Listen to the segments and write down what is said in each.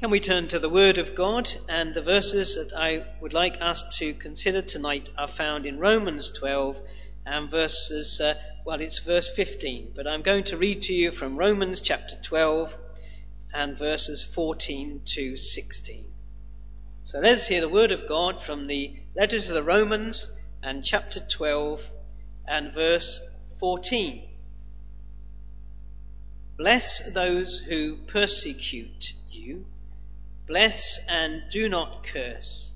Can we turn to the Word of God? And the verses that I would like us to consider tonight are found in Romans 12 and verses, uh, well, it's verse 15, but I'm going to read to you from Romans chapter 12 and verses 14 to 16. So let's hear the Word of God from the letter to the Romans and chapter 12 and verse 14. Bless those who persecute you Bless and do not curse.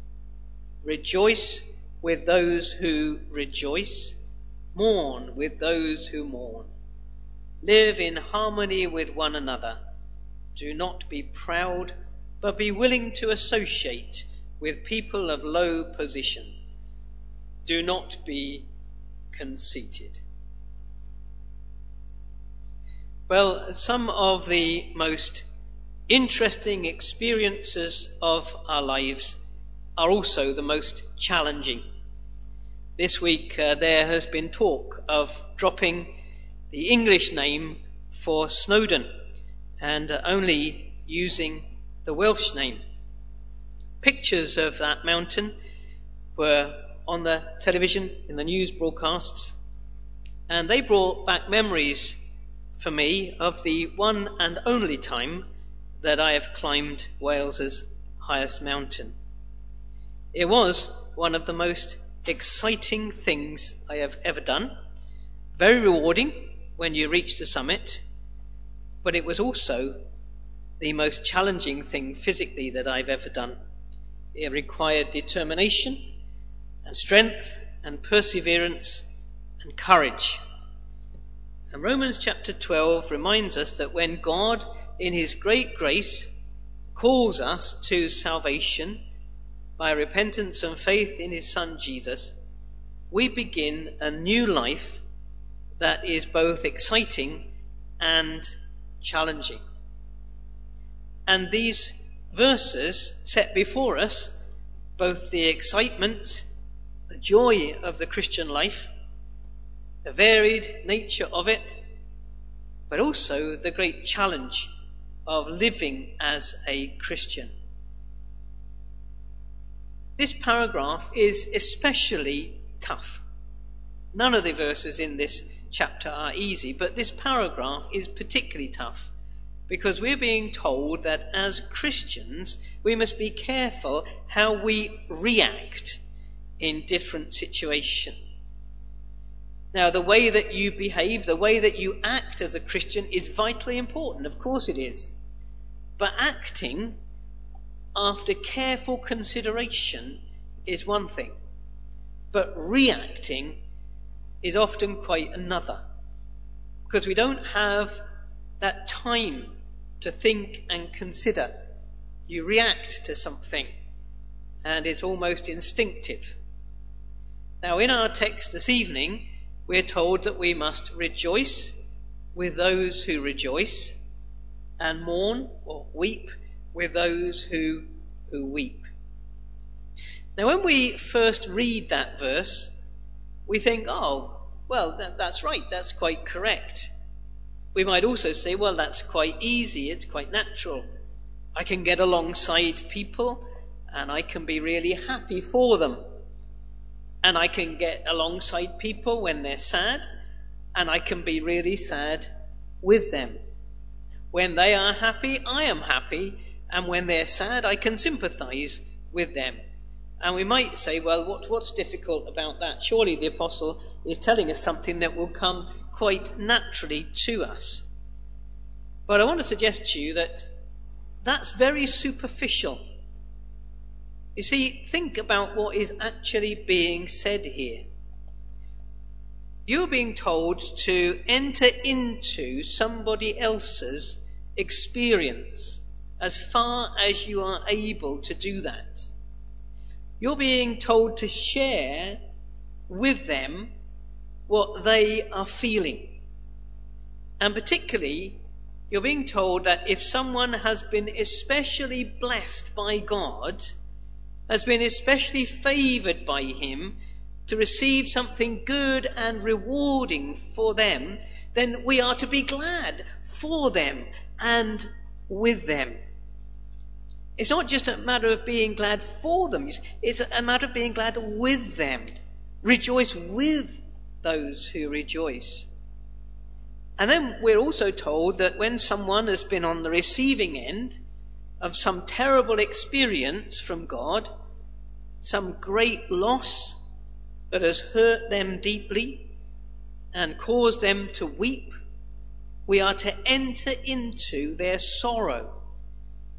Rejoice with those who rejoice. Mourn with those who mourn. Live in harmony with one another. Do not be proud, but be willing to associate with people of low position. Do not be conceited. Well, some of the most interesting experiences of our lives are also the most challenging. This week uh, there has been talk of dropping the English name for Snowdon and uh, only using the Welsh name. Pictures of that mountain were on the television in the news broadcasts and they brought back memories for me of the one and only time that I have climbed Wales's highest mountain. It was one of the most exciting things I have ever done. Very rewarding when you reach the summit, but it was also the most challenging thing physically that I've ever done. It required determination and strength and perseverance and courage. And Romans chapter 12 reminds us that when God in his great grace, calls us to salvation by repentance and faith in his Son Jesus, we begin a new life that is both exciting and challenging. And these verses set before us both the excitement, the joy of the Christian life, the varied nature of it, but also the great challenge of living as a Christian. This paragraph is especially tough. None of the verses in this chapter are easy, but this paragraph is particularly tough because we're being told that as Christians we must be careful how we react in different situations. Now, the way that you behave, the way that you act as a Christian is vitally important. Of course it is. But acting after careful consideration is one thing. But reacting is often quite another. Because we don't have that time to think and consider. You react to something and it's almost instinctive. Now, in our text this evening, we're told that we must rejoice with those who rejoice and mourn or weep with those who, who weep. Now, when we first read that verse, we think, oh, well, that, that's right, that's quite correct. We might also say, well, that's quite easy, it's quite natural. I can get alongside people and I can be really happy for them. And I can get alongside people when they're sad, and I can be really sad with them. When they are happy, I am happy, and when they're sad, I can sympathize with them. And we might say, well, what, what's difficult about that? Surely the apostle is telling us something that will come quite naturally to us. But I want to suggest to you that that's very superficial. You see, think about what is actually being said here. You're being told to enter into somebody else's experience as far as you are able to do that. You're being told to share with them what they are feeling. And particularly, you're being told that if someone has been especially blessed by God, has been especially favored by Him to receive something good and rewarding for them, then we are to be glad for them and with them. It's not just a matter of being glad for them, it's a matter of being glad with them. Rejoice with those who rejoice. And then we're also told that when someone has been on the receiving end of some terrible experience from God, some great loss that has hurt them deeply and caused them to weep, we are to enter into their sorrow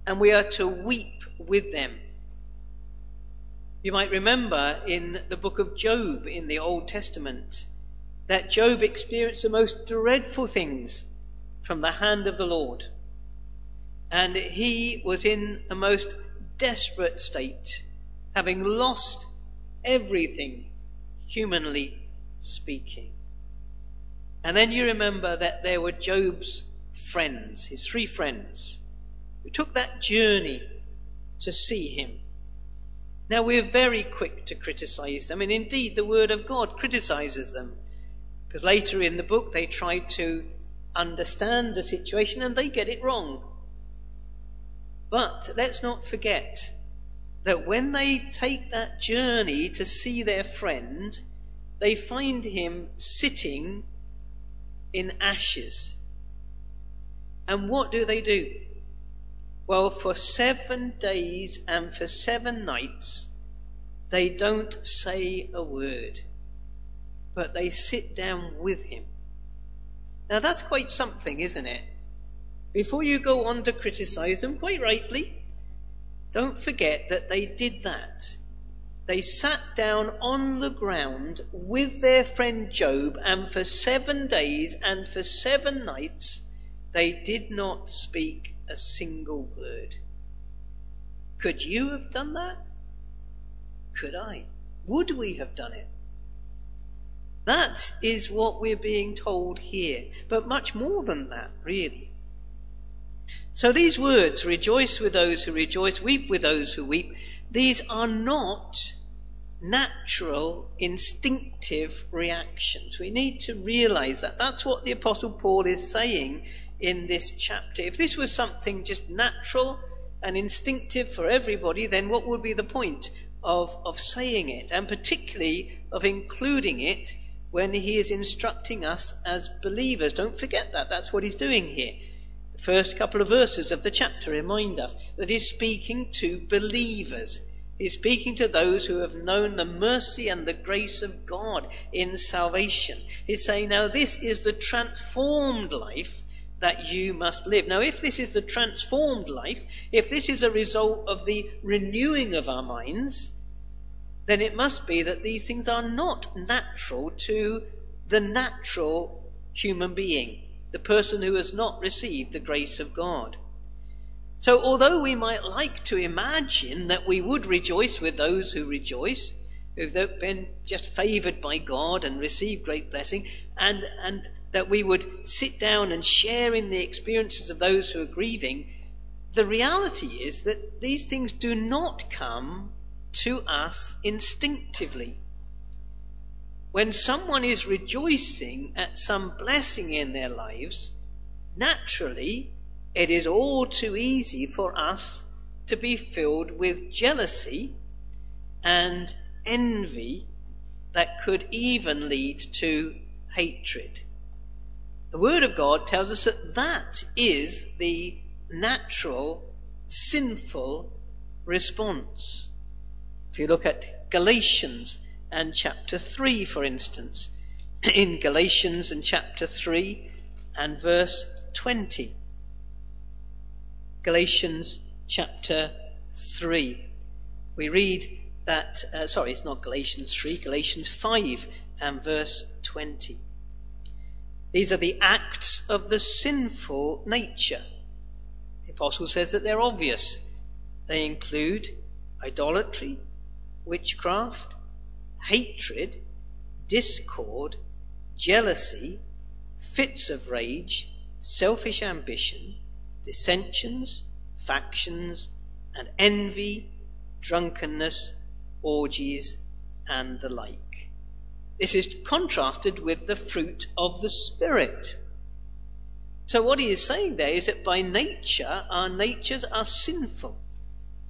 and we are to weep with them. You might remember in the book of Job in the Old Testament that Job experienced the most dreadful things from the hand of the Lord. And he was in a most desperate state, having lost everything, humanly speaking. And then you remember that there were Job's friends, his three friends, who took that journey to see him. Now we're very quick to criticize them, and indeed the Word of God criticizes them. Because later in the book they try to understand the situation and they get it wrong. But let's not forget that when they take that journey to see their friend, they find him sitting in ashes. And what do they do? Well, for seven days and for seven nights, they don't say a word, but they sit down with him. Now that's quite something, isn't it? Before you go on to criticize them, quite rightly, don't forget that they did that. They sat down on the ground with their friend Job, and for seven days and for seven nights they did not speak a single word. Could you have done that? Could I? Would we have done it? That is what we're being told here, but much more than that, really. So these words, rejoice with those who rejoice, weep with those who weep, these are not natural, instinctive reactions. We need to realize that. That's what the Apostle Paul is saying in this chapter. If this was something just natural and instinctive for everybody, then what would be the point of, of saying it? And particularly of including it when he is instructing us as believers. Don't forget that. That's what he's doing here first couple of verses of the chapter remind us that he's speaking to believers. He's speaking to those who have known the mercy and the grace of God in salvation. He's saying, now this is the transformed life that you must live. Now, if this is the transformed life, if this is a result of the renewing of our minds, then it must be that these things are not natural to the natural human being the person who has not received the grace of God. So, although we might like to imagine that we would rejoice with those who rejoice, who've been just favored by God and received great blessing, and, and that we would sit down and share in the experiences of those who are grieving, the reality is that these things do not come to us instinctively. When someone is rejoicing at some blessing in their lives, naturally it is all too easy for us to be filled with jealousy and envy that could even lead to hatred. The Word of God tells us that that is the natural, sinful response. If you look at Galatians and chapter 3, for instance, in Galatians and chapter 3 and verse 20. Galatians chapter 3. We read that, uh, sorry, it's not Galatians 3, Galatians 5 and verse 20. These are the acts of the sinful nature. The apostle says that they're obvious. They include idolatry, witchcraft, hatred, discord, jealousy, fits of rage, selfish ambition, dissensions, factions, and envy, drunkenness, orgies, and the like. This is contrasted with the fruit of the Spirit. So what he is saying there is that by nature, our natures are sinful.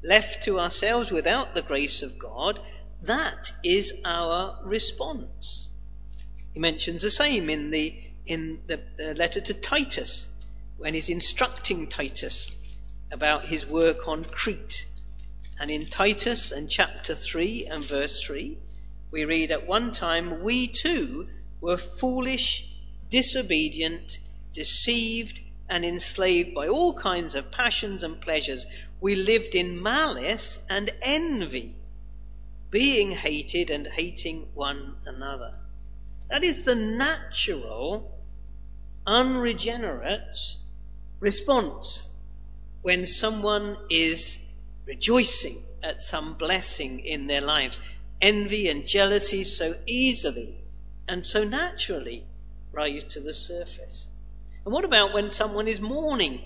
left to ourselves without the grace of God, that is our response. He mentions the same in the in the, the letter to Titus when he's instructing Titus about his work on Crete. And in Titus and chapter 3 and verse 3, we read at one time, we too were foolish, disobedient, deceived, and enslaved by all kinds of passions and pleasures. We lived in malice and envy, being hated and hating one another. That is the natural, unregenerate response when someone is rejoicing at some blessing in their lives. Envy and jealousy so easily and so naturally rise to the surface. And what about when someone is mourning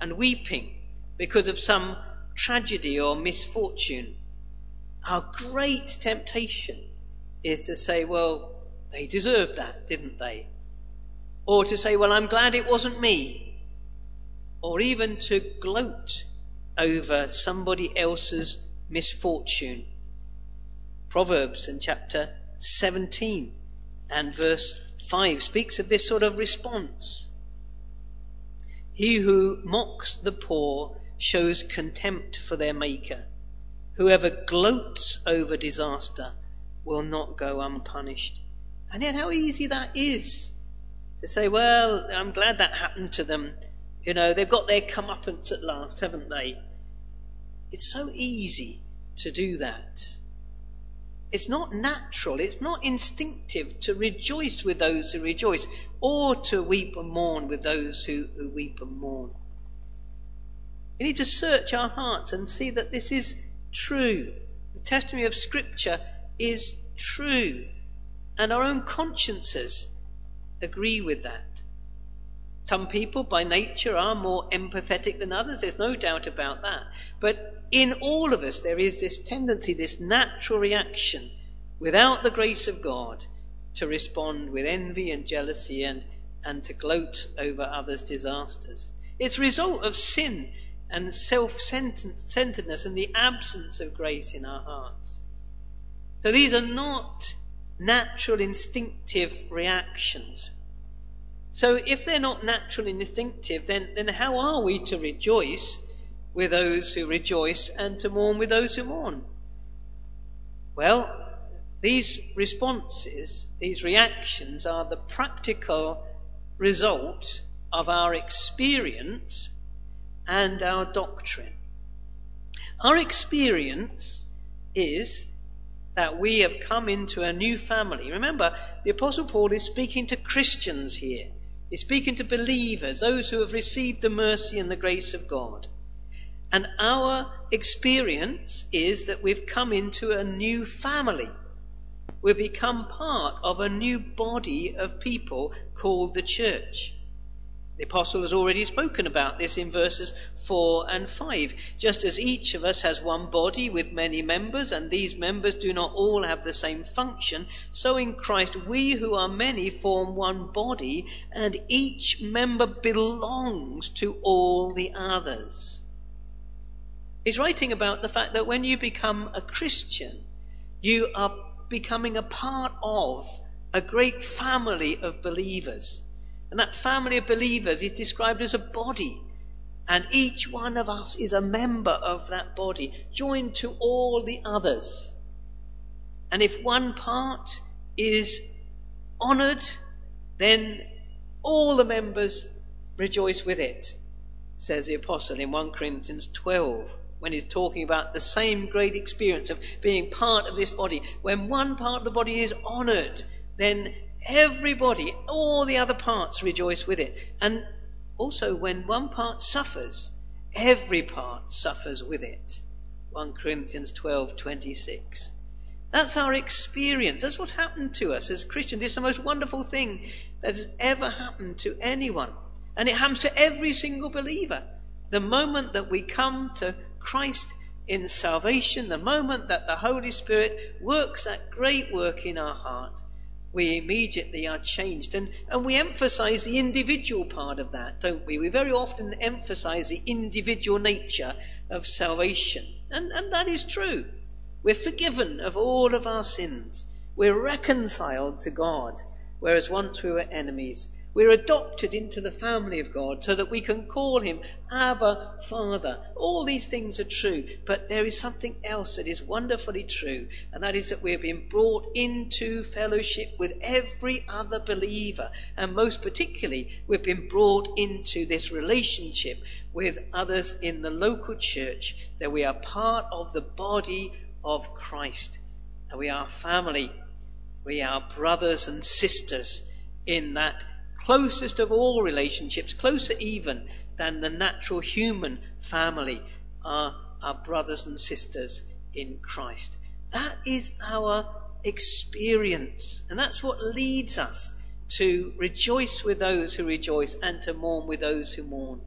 and weeping because of some tragedy or misfortune? Our great temptation is to say, well, they deserved that, didn't they? Or to say, well, I'm glad it wasn't me or even to gloat over somebody else's misfortune. Proverbs in chapter 17 and verse 5 speaks of this sort of response. He who mocks the poor shows contempt for their maker. Whoever gloats over disaster will not go unpunished. And yet how easy that is to say, well, I'm glad that happened to them you know, they've got their comeuppance at last, haven't they? It's so easy to do that. It's not natural, it's not instinctive to rejoice with those who rejoice or to weep and mourn with those who, who weep and mourn. We need to search our hearts and see that this is true. The testimony of Scripture is true. And our own consciences agree with that. Some people by nature are more empathetic than others, there's no doubt about that. But in all of us, there is this tendency, this natural reaction, without the grace of God, to respond with envy and jealousy and, and to gloat over others' disasters. It's a result of sin and self centeredness and the absence of grace in our hearts. So these are not natural instinctive reactions. So if they're not natural and instinctive, then, then how are we to rejoice with those who rejoice and to mourn with those who mourn? Well, these responses, these reactions are the practical result of our experience and our doctrine. Our experience is that we have come into a new family. Remember, the Apostle Paul is speaking to Christians here. He's speaking to believers, those who have received the mercy and the grace of God. And our experience is that we've come into a new family. We've become part of a new body of people called the church. The apostle has already spoken about this in verses 4 and 5. Just as each of us has one body with many members, and these members do not all have the same function, so in Christ we who are many form one body, and each member belongs to all the others. He's writing about the fact that when you become a Christian, you are becoming a part of a great family of believers. And that family of believers is described as a body. And each one of us is a member of that body, joined to all the others. And if one part is honored, then all the members rejoice with it, says the apostle in 1 Corinthians 12, when he's talking about the same great experience of being part of this body. When one part of the body is honored, then Everybody, all the other parts rejoice with it. And also, when one part suffers, every part suffers with it. 1 Corinthians 12:26. That's our experience. That's what happened to us as Christians. It's the most wonderful thing that has ever happened to anyone. And it happens to every single believer. The moment that we come to Christ in salvation, the moment that the Holy Spirit works that great work in our heart, we immediately are changed. And, and we emphasize the individual part of that, don't we? We very often emphasize the individual nature of salvation. And, and that is true. We're forgiven of all of our sins. We're reconciled to God, whereas once we were enemies. We're adopted into the family of God so that we can call him Abba Father. All these things are true, but there is something else that is wonderfully true, and that is that we've been brought into fellowship with every other believer, and most particularly, we've been brought into this relationship with others in the local church, that we are part of the body of Christ, and we are family. We are brothers and sisters in that closest of all relationships, closer even than the natural human family, are our brothers and sisters in Christ. That is our experience, and that's what leads us to rejoice with those who rejoice and to mourn with those who mourn.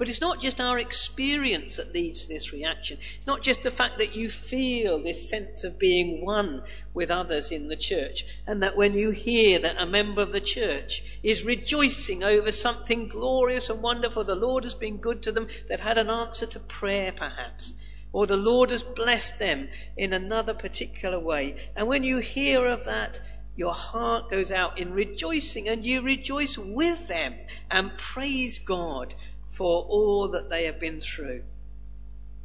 But it's not just our experience that leads to this reaction. It's not just the fact that you feel this sense of being one with others in the church, and that when you hear that a member of the church is rejoicing over something glorious and wonderful, the Lord has been good to them, they've had an answer to prayer perhaps, or the Lord has blessed them in another particular way. And when you hear of that, your heart goes out in rejoicing and you rejoice with them and praise God for all that they have been through.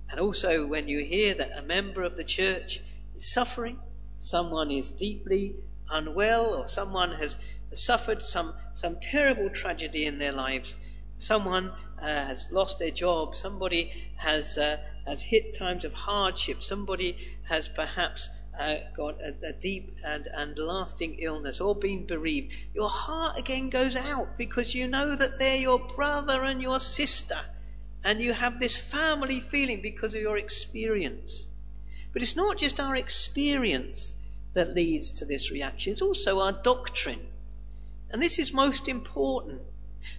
And also, when you hear that a member of the church is suffering, someone is deeply unwell, or someone has suffered some, some terrible tragedy in their lives, someone uh, has lost their job, somebody has, uh, has hit times of hardship, somebody has perhaps uh, got a, a, deep and, and lasting illness or been bereaved, your heart again goes out because you know that they're your brother and your sister. And you have this family feeling because of your experience. But it's not just our experience that leads to this reaction, it's also our doctrine. And this is most important.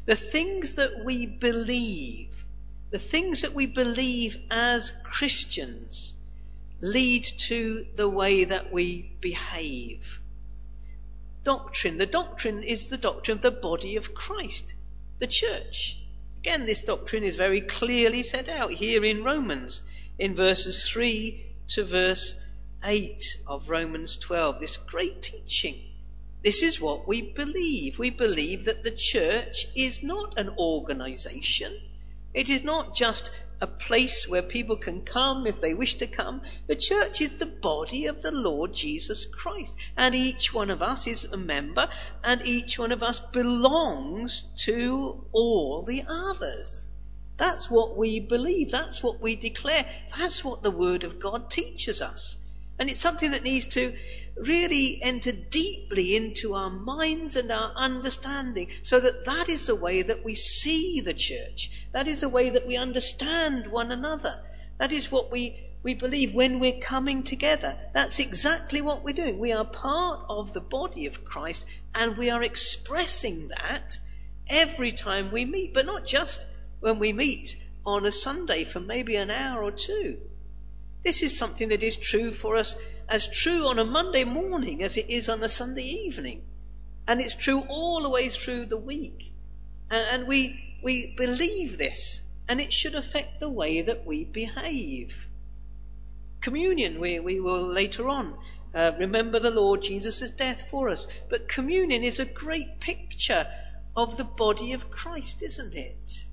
The things that we believe, the things that we believe as Christians, lead to the way that we behave. Doctrine. The doctrine is the doctrine of the body of Christ, the church. Again, this doctrine is very clearly set out here in Romans, in verses 3 to verse 8 of Romans 12. This great teaching. This is what we believe. We believe that the church is not an organization. It is not just a place where people can come if they wish to come. The church is the body of the Lord Jesus Christ. And each one of us is a member, and each one of us belongs to all the others. That's what we believe. That's what we declare. That's what the Word of God teaches us. And it's something that needs to really enter deeply into our minds and our understanding so that that is the way that we see the church. That is the way that we understand one another. That is what we, we believe when we're coming together. That's exactly what we're doing. We are part of the body of Christ and we are expressing that every time we meet, but not just when we meet on a Sunday for maybe an hour or two. This is something that is true for us, as true on a Monday morning as it is on a Sunday evening. And it's true all the way through the week. And, and we, we believe this, and it should affect the way that we behave. Communion, we, we will later on uh, remember the Lord Jesus' death for us. But communion is a great picture of the body of Christ, isn't it?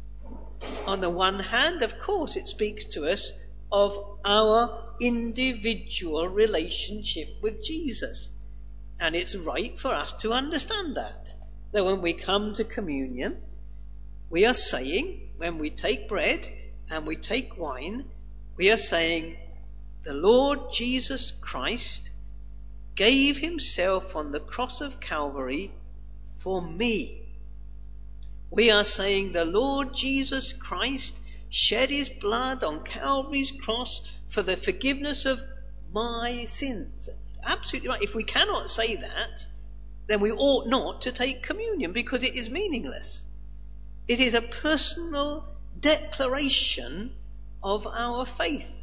On the one hand, of course, it speaks to us of our individual relationship with Jesus. And it's right for us to understand that. That when we come to communion, we are saying, when we take bread and we take wine, we are saying, the Lord Jesus Christ gave himself on the cross of Calvary for me. We are saying, the Lord Jesus Christ shed his blood on Calvary's cross for the forgiveness of my sins. Absolutely right. If we cannot say that, then we ought not to take communion because it is meaningless. It is a personal declaration of our faith.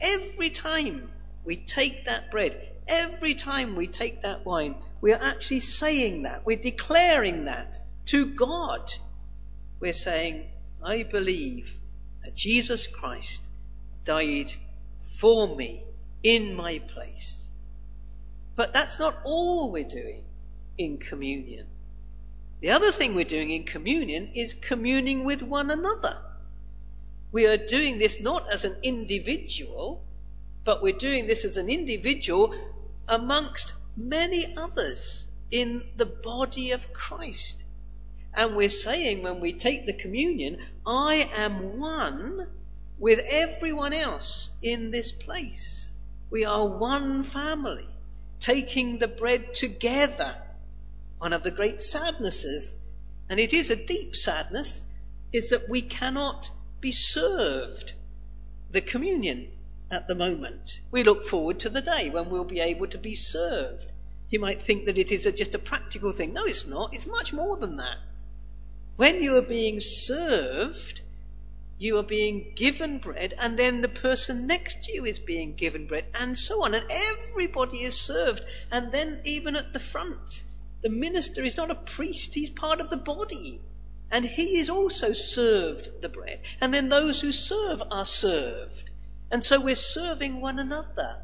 Every time we take that bread, every time we take that wine, we are actually saying that. We're declaring that to God. We're saying, I believe that Jesus Christ died for me in my place. But that's not all we're doing in communion. The other thing we're doing in communion is communing with one another. We are doing this not as an individual, but we're doing this as an individual amongst many others in the body of Christ. And we're saying when we take the communion, I am one with everyone else in this place. We are one family, taking the bread together. One of the great sadnesses, and it is a deep sadness, is that we cannot be served the communion at the moment. We look forward to the day when we'll be able to be served. You might think that it is a, just a practical thing. No, it's not. It's much more than that. When you are being served, you are being given bread, and then the person next to you is being given bread, and so on. And everybody is served. And then, even at the front, the minister is not a priest, he's part of the body. And he is also served the bread. And then those who serve are served. And so we're serving one another.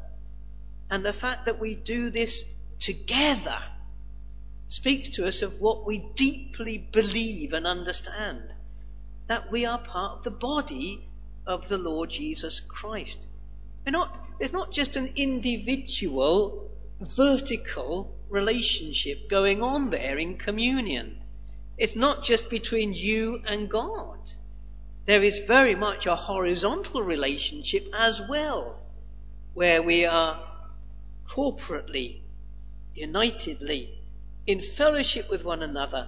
And the fact that we do this together speaks to us of what we deeply believe and understand that we are part of the body of the Lord Jesus Christ. We're not, there's not just an individual, vertical relationship going on there in communion. It's not just between you and God. There is very much a horizontal relationship as well, where we are corporately, unitedly, in fellowship with one another,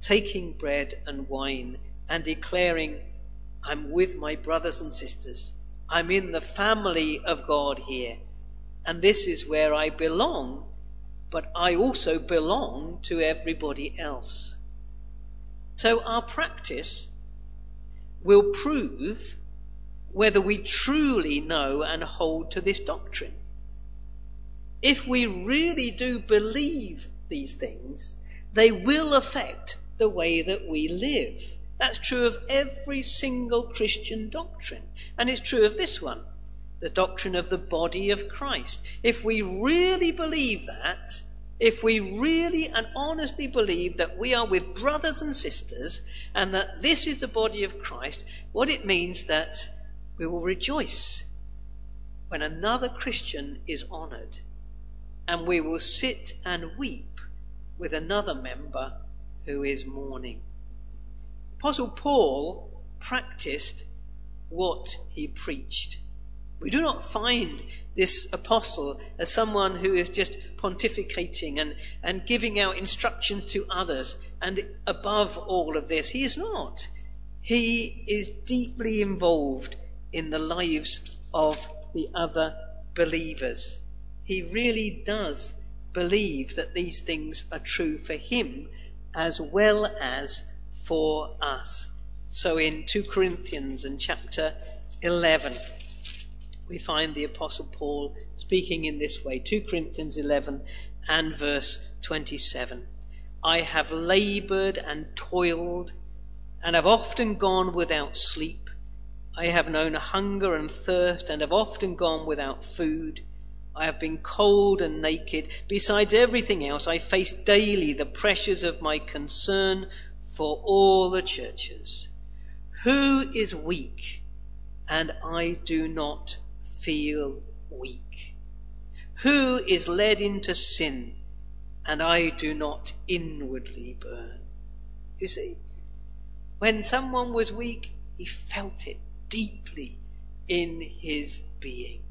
taking bread and wine and declaring, I'm with my brothers and sisters. I'm in the family of God here. And this is where I belong, but I also belong to everybody else. So our practice will prove whether we truly know and hold to this doctrine. If we really do believe these things, they will affect the way that we live. That's true of every single Christian doctrine. And it's true of this one, the doctrine of the body of Christ. If we really believe that, if we really and honestly believe that we are with brothers and sisters and that this is the body of Christ, what it means that we will rejoice when another Christian is honored and we will sit and weep with another member who is mourning. Apostle Paul practiced what he preached. We do not find this apostle as someone who is just pontificating and, and giving out instructions to others. And above all of this, he is not. He is deeply involved in the lives of the other believers. He really does believe that these things are true for him as well as for us. So in 2 Corinthians and chapter 11, we find the Apostle Paul speaking in this way 2 Corinthians 11 and verse 27. I have labored and toiled and have often gone without sleep. I have known hunger and thirst and have often gone without food. I have been cold and naked. Besides everything else, I face daily the pressures of my concern for all the churches. Who is weak and I do not feel weak? Who is led into sin and I do not inwardly burn? You see, when someone was weak, he felt it deeply in his being.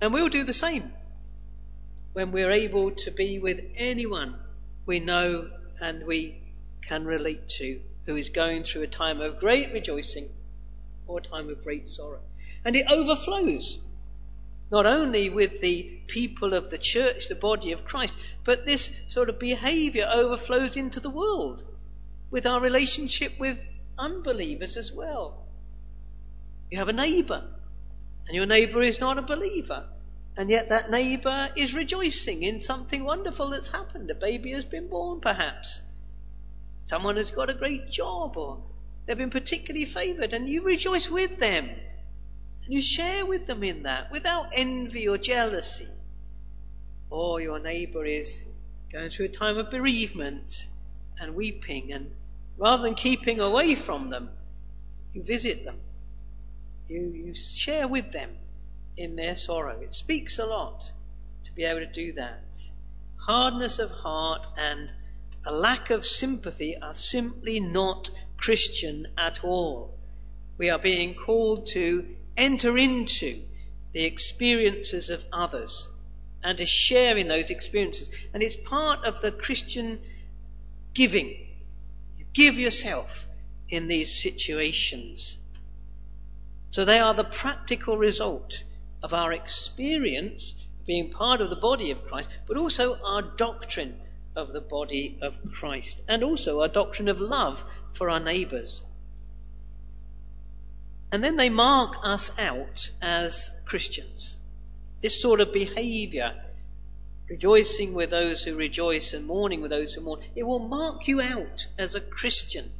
And we'll do the same when we're able to be with anyone we know and we can relate to who is going through a time of great rejoicing or a time of great sorrow. And it overflows not only with the people of the church, the body of Christ, but this sort of behavior overflows into the world with our relationship with unbelievers as well. You have a neighbor, and your neighbor is not a believer, and yet that neighbor is rejoicing in something wonderful that's happened. A baby has been born, perhaps. Someone has got a great job or they've been particularly favored, and you rejoice with them. And you share with them in that without envy or jealousy. Or your neighbor is going through a time of bereavement and weeping, and rather than keeping away from them, you visit them. You, you share with them in their sorrow. It speaks a lot to be able to do that. Hardness of heart and a lack of sympathy are simply not Christian at all. We are being called to enter into the experiences of others and to share in those experiences. And it's part of the Christian giving. You give yourself in these situations. So they are the practical result of our experience being part of the body of Christ, but also our doctrine of the body of Christ, and also our doctrine of love for our neighbours. And then they mark us out as Christians. This sort of behaviour, rejoicing with those who rejoice and mourning with those who mourn, it will mark you out as a Christian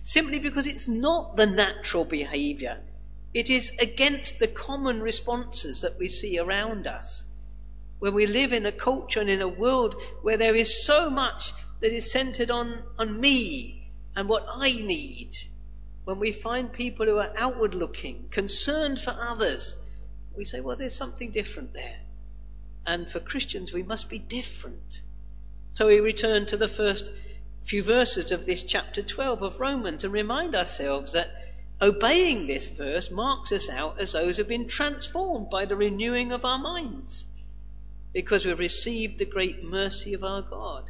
simply because it's not the natural behaviour. It is against the common responses that we see around us. When we live in a culture and in a world where there is so much that is centered on, on me and what I need, when we find people who are outward looking, concerned for others, we say, well, there's something different there. And for Christians, we must be different. So we return to the first few verses of this chapter 12 of Romans and remind ourselves that obeying this verse marks us out as those who have been transformed by the renewing of our minds because we've received the great mercy of our God.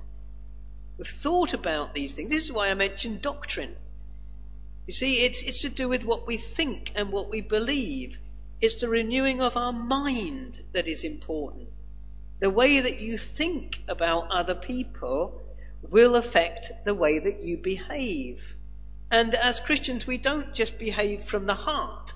We've thought about these things. This is why I mentioned doctrine. You see, it's, it's to do with what we think and what we believe. It's the renewing of our mind that is important. The way that you think about other people will affect the way that you behave. And as Christians, we don't just behave from the heart.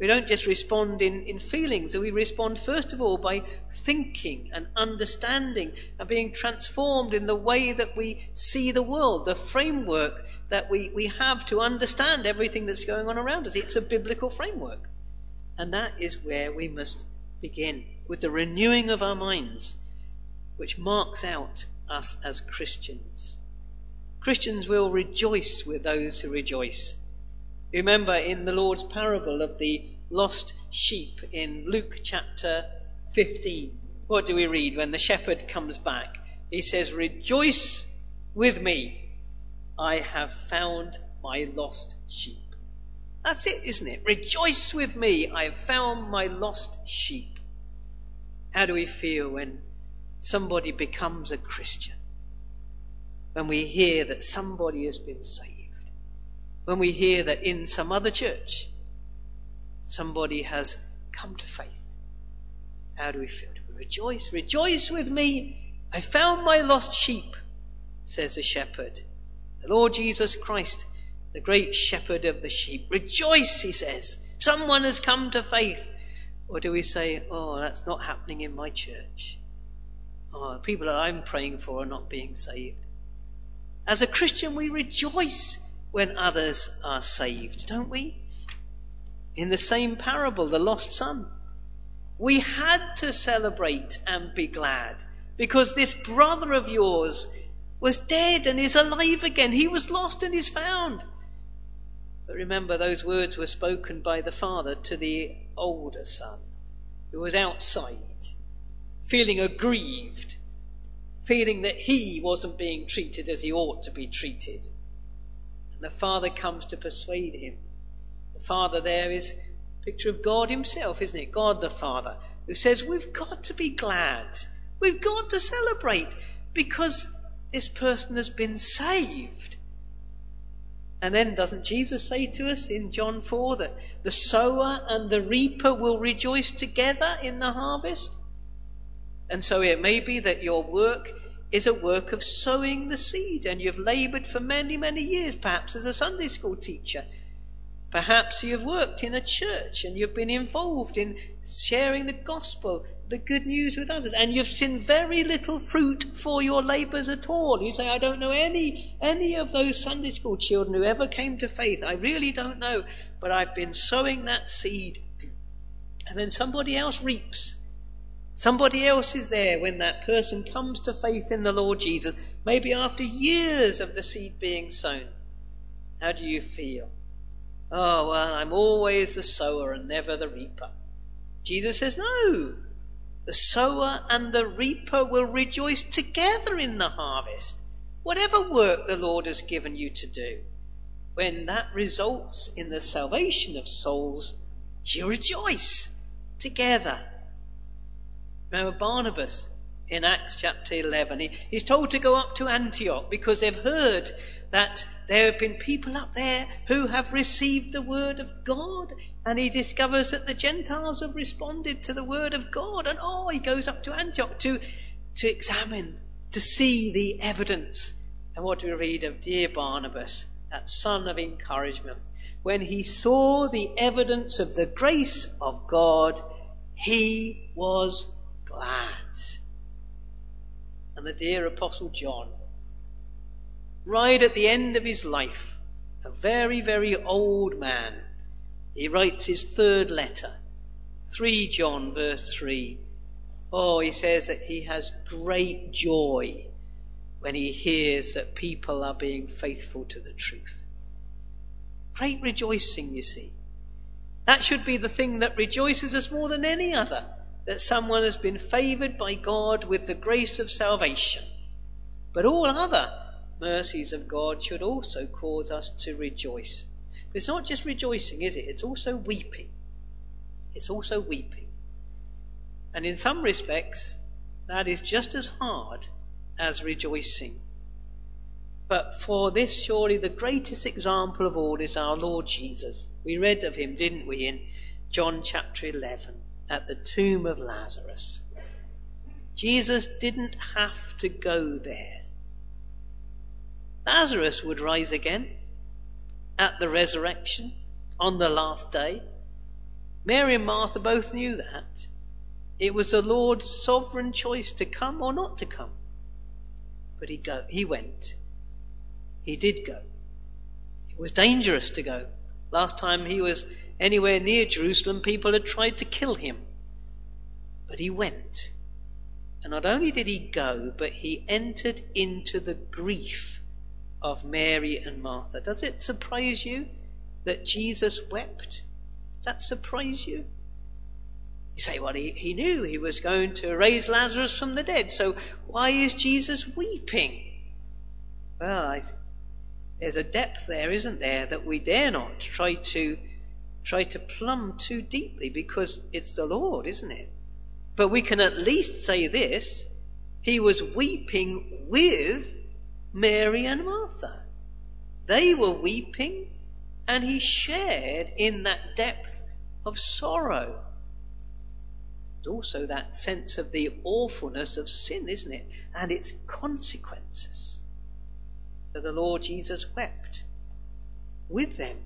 We don't just respond in, in feelings. We respond first of all by thinking and understanding and being transformed in the way that we see the world, the framework that we, we have to understand everything that's going on around us. It's a biblical framework. And that is where we must begin with the renewing of our minds, which marks out us as Christians. Christians will rejoice with those who rejoice. Remember in the Lord's parable of the lost sheep in Luke chapter 15, what do we read when the shepherd comes back? He says, Rejoice with me, I have found my lost sheep. That's it, isn't it? Rejoice with me, I have found my lost sheep. How do we feel when somebody becomes a Christian, when we hear that somebody has been saved, when we hear that in some other church somebody has come to faith, how do we feel? Do we rejoice? Rejoice with me. I found my lost sheep, says the shepherd. The Lord Jesus Christ, the great shepherd of the sheep. Rejoice, he says. Someone has come to faith. Or do we say, oh, that's not happening in my church? Oh, the people that I'm praying for are not being saved. As a Christian, we rejoice when others are saved, don't we? In the same parable, the lost son. We had to celebrate and be glad because this brother of yours was dead and is alive again. He was lost and is found. But remember, those words were spoken by the father to the older son who was outside feeling aggrieved, feeling that he wasn't being treated as he ought to be treated. And the Father comes to persuade him. The Father there is a picture of God Himself, isn't it? God the Father, who says, We've got to be glad. We've got to celebrate because this person has been saved. And then doesn't Jesus say to us in John 4 that the sower and the reaper will rejoice together in the harvest? And so it may be that your work is a work of sowing the seed and you've labored for many, many years, perhaps as a Sunday school teacher, Perhaps you've worked in a church and you've been involved in sharing the gospel, the good news with others, and you've seen very little fruit for your labours at all. You say, I don't know any, any of those Sunday school children who ever came to faith. I really don't know. But I've been sowing that seed. And then somebody else reaps. Somebody else is there when that person comes to faith in the Lord Jesus, maybe after years of the seed being sown. How do you feel? Oh, well, I'm always the sower and never the reaper. Jesus says, no. The sower and the reaper will rejoice together in the harvest. Whatever work the Lord has given you to do, when that results in the salvation of souls, you rejoice together. Remember Barnabas in Acts chapter 11. He, he's told to go up to Antioch because they've heard that there have been people up there who have received the word of God. And he discovers that the Gentiles have responded to the word of God. And oh, he goes up to Antioch to, to examine, to see the evidence. And what do we read of dear Barnabas, that son of encouragement? When he saw the evidence of the grace of God, he was glad. And the dear Apostle John, right at the end of his life, a very, very old man, he writes his third letter, 3 John verse 3. Oh, he says that he has great joy when he hears that people are being faithful to the truth. Great rejoicing, you see. That should be the thing that rejoices us more than any other, that someone has been favored by God with the grace of salvation. But all other mercies of God should also cause us to rejoice. But it's not just rejoicing, is it? It's also weeping. It's also weeping. And in some respects, that is just as hard as rejoicing. But for this, surely the greatest example of all is our Lord Jesus. We read of him, didn't we, in John chapter 11 at the tomb of Lazarus. Jesus didn't have to go there. Lazarus would rise again at the resurrection on the last day. Mary and Martha both knew that. It was the Lord's sovereign choice to come or not to come. But he go he went. He did go. It was dangerous to go. Last time he was anywhere near Jerusalem, people had tried to kill him. But he went. And not only did he go, but he entered into the grief of Mary and Martha. Does it surprise you that Jesus wept? Does that surprise you? You say, well, he, he knew he was going to raise Lazarus from the dead, so why is Jesus weeping? Well, I, there's a depth there, isn't there, that we dare not try to try to plumb too deeply because it's the Lord, isn't it? But we can at least say this: He was weeping with Mary and Martha. They were weeping, and he shared in that depth of sorrow. Also, that sense of the awfulness of sin, isn't it? And its consequences. So the Lord Jesus wept with them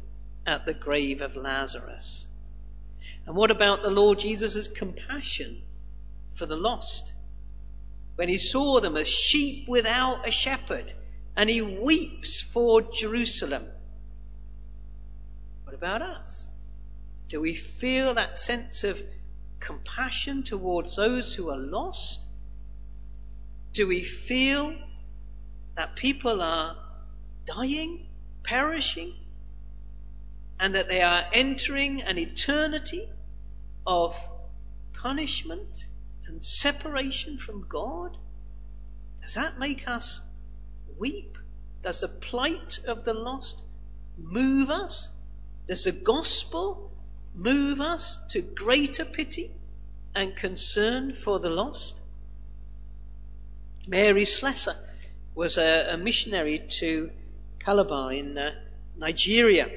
at the grave of Lazarus. And what about the Lord Jesus' compassion for the lost? when he saw them as sheep without a shepherd, and he weeps for Jerusalem. What about us? Do we feel that sense of compassion towards those who are lost? Do we feel that people are dying, perishing, and that they are entering an eternity of punishment and separation from God? Does that make us weep? Does the plight of the lost move us? Does the gospel move us to greater pity and concern for the lost? Mary Slessor was a, a missionary to Calabar in uh, Nigeria.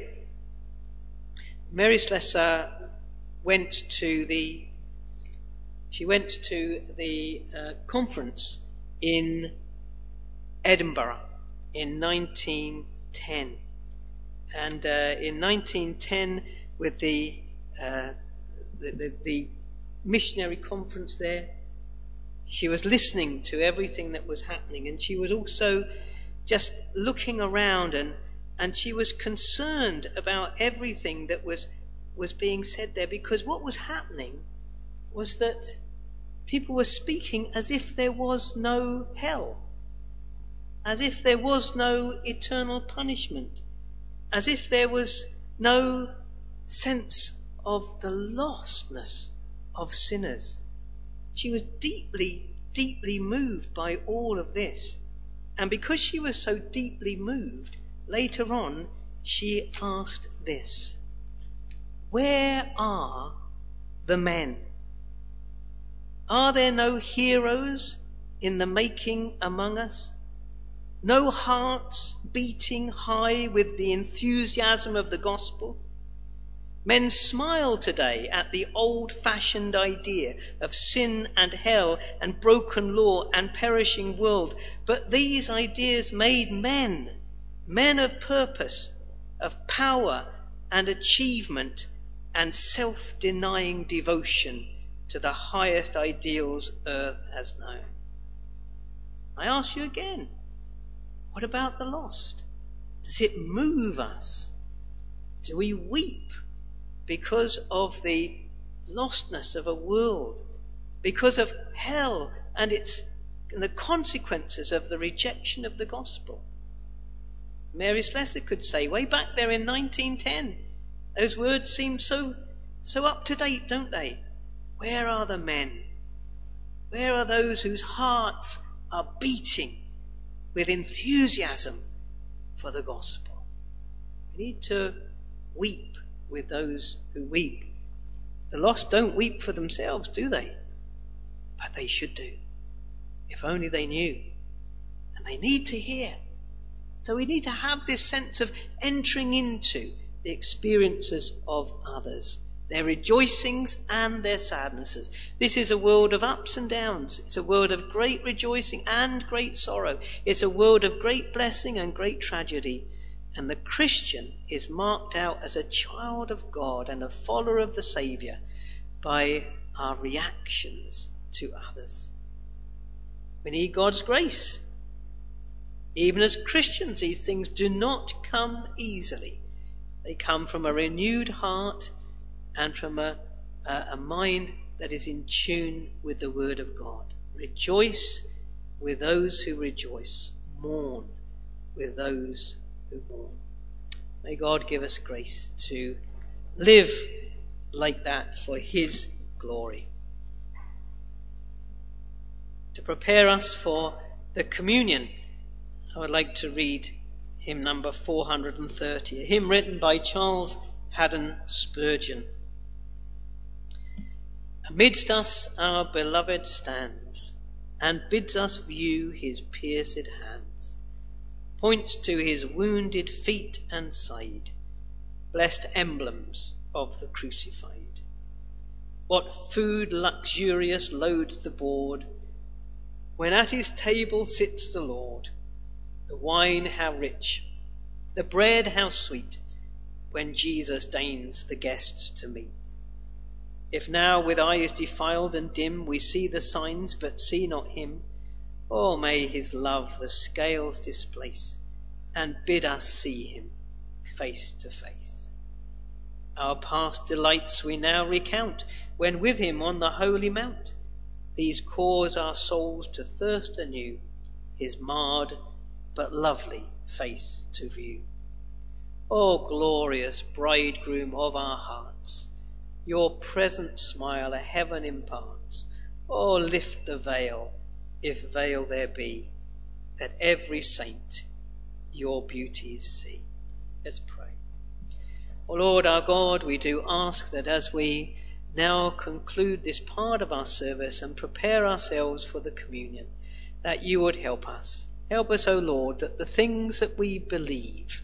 Mary Slessor went to the she went to the uh, conference in Edinburgh in 1910. And uh, in 1910, with the, uh, the, the, the missionary conference there, she was listening to everything that was happening, and she was also just looking around and and she was concerned about everything that was was being said there because what was happening was that people were speaking as if there was no hell, as if there was no eternal punishment, as if there was no sense of the lostness of sinners. She was deeply, deeply moved by all of this. And because she was so deeply moved, later on she asked this Where are the men? Are there no heroes in the making among us? No hearts beating high with the enthusiasm of the gospel? Men smile today at the old fashioned idea of sin and hell and broken law and perishing world, but these ideas made men, men of purpose, of power and achievement and self denying devotion to the highest ideals earth has known. I ask you again, what about the lost? Does it move us? Do we weep because of the lostness of a world, because of hell and its and the consequences of the rejection of the gospel. Mary Slessor could say way back there in 1910, those words seem so so up to date, don't they? Where are the men? Where are those whose hearts are beating with enthusiasm for the gospel? We need to weep with those who weep. The lost don't weep for themselves, do they? But they should do. If only they knew. And they need to hear. So we need to have this sense of entering into the experiences of others, their rejoicings and their sadnesses. This is a world of ups and downs. It's a world of great rejoicing and great sorrow. It's a world of great blessing and great tragedy. And the Christian is marked out as a child of God and a follower of the Saviour by our reactions to others. We need God's grace. Even as Christians, these things do not come easily. They come from a renewed heart and from a, a, a mind that is in tune with the Word of God. Rejoice with those who rejoice. Mourn with those May God give us grace to live like that for His glory. To prepare us for the communion, I would like to read hymn number 430, a hymn written by Charles Haddon Spurgeon. Amidst us our beloved stands and bids us view his pierced hands points to his wounded feet and side, blessed emblems of the crucified. What food luxurious loads the board, when at his table sits the Lord. The wine how rich, the bread how sweet, when Jesus deigns the guests to meet. If now with eyes defiled and dim we see the signs but see not him, Oh, may his love the scales displace and bid us see him face to face. Our past delights we now recount when with him on the holy mount. These cause our souls to thirst anew, his marred but lovely face to view. O glorious bridegroom of our hearts, your present smile a heaven imparts. Oh, lift the veil if veil there be, that every saint your beauties see. Let's pray. O Lord our God, we do ask that as we now conclude this part of our service and prepare ourselves for the communion, that you would help us. Help us, O Lord, that the things that we believe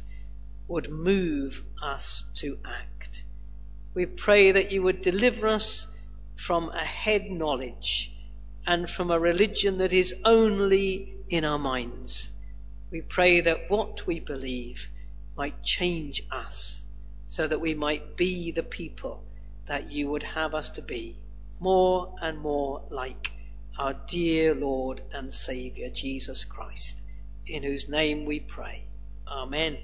would move us to act. We pray that you would deliver us from a head knowledge and from a religion that is only in our minds. We pray that what we believe might change us so that we might be the people that you would have us to be, more and more like our dear Lord and Saviour Jesus Christ, in whose name we pray. Amen.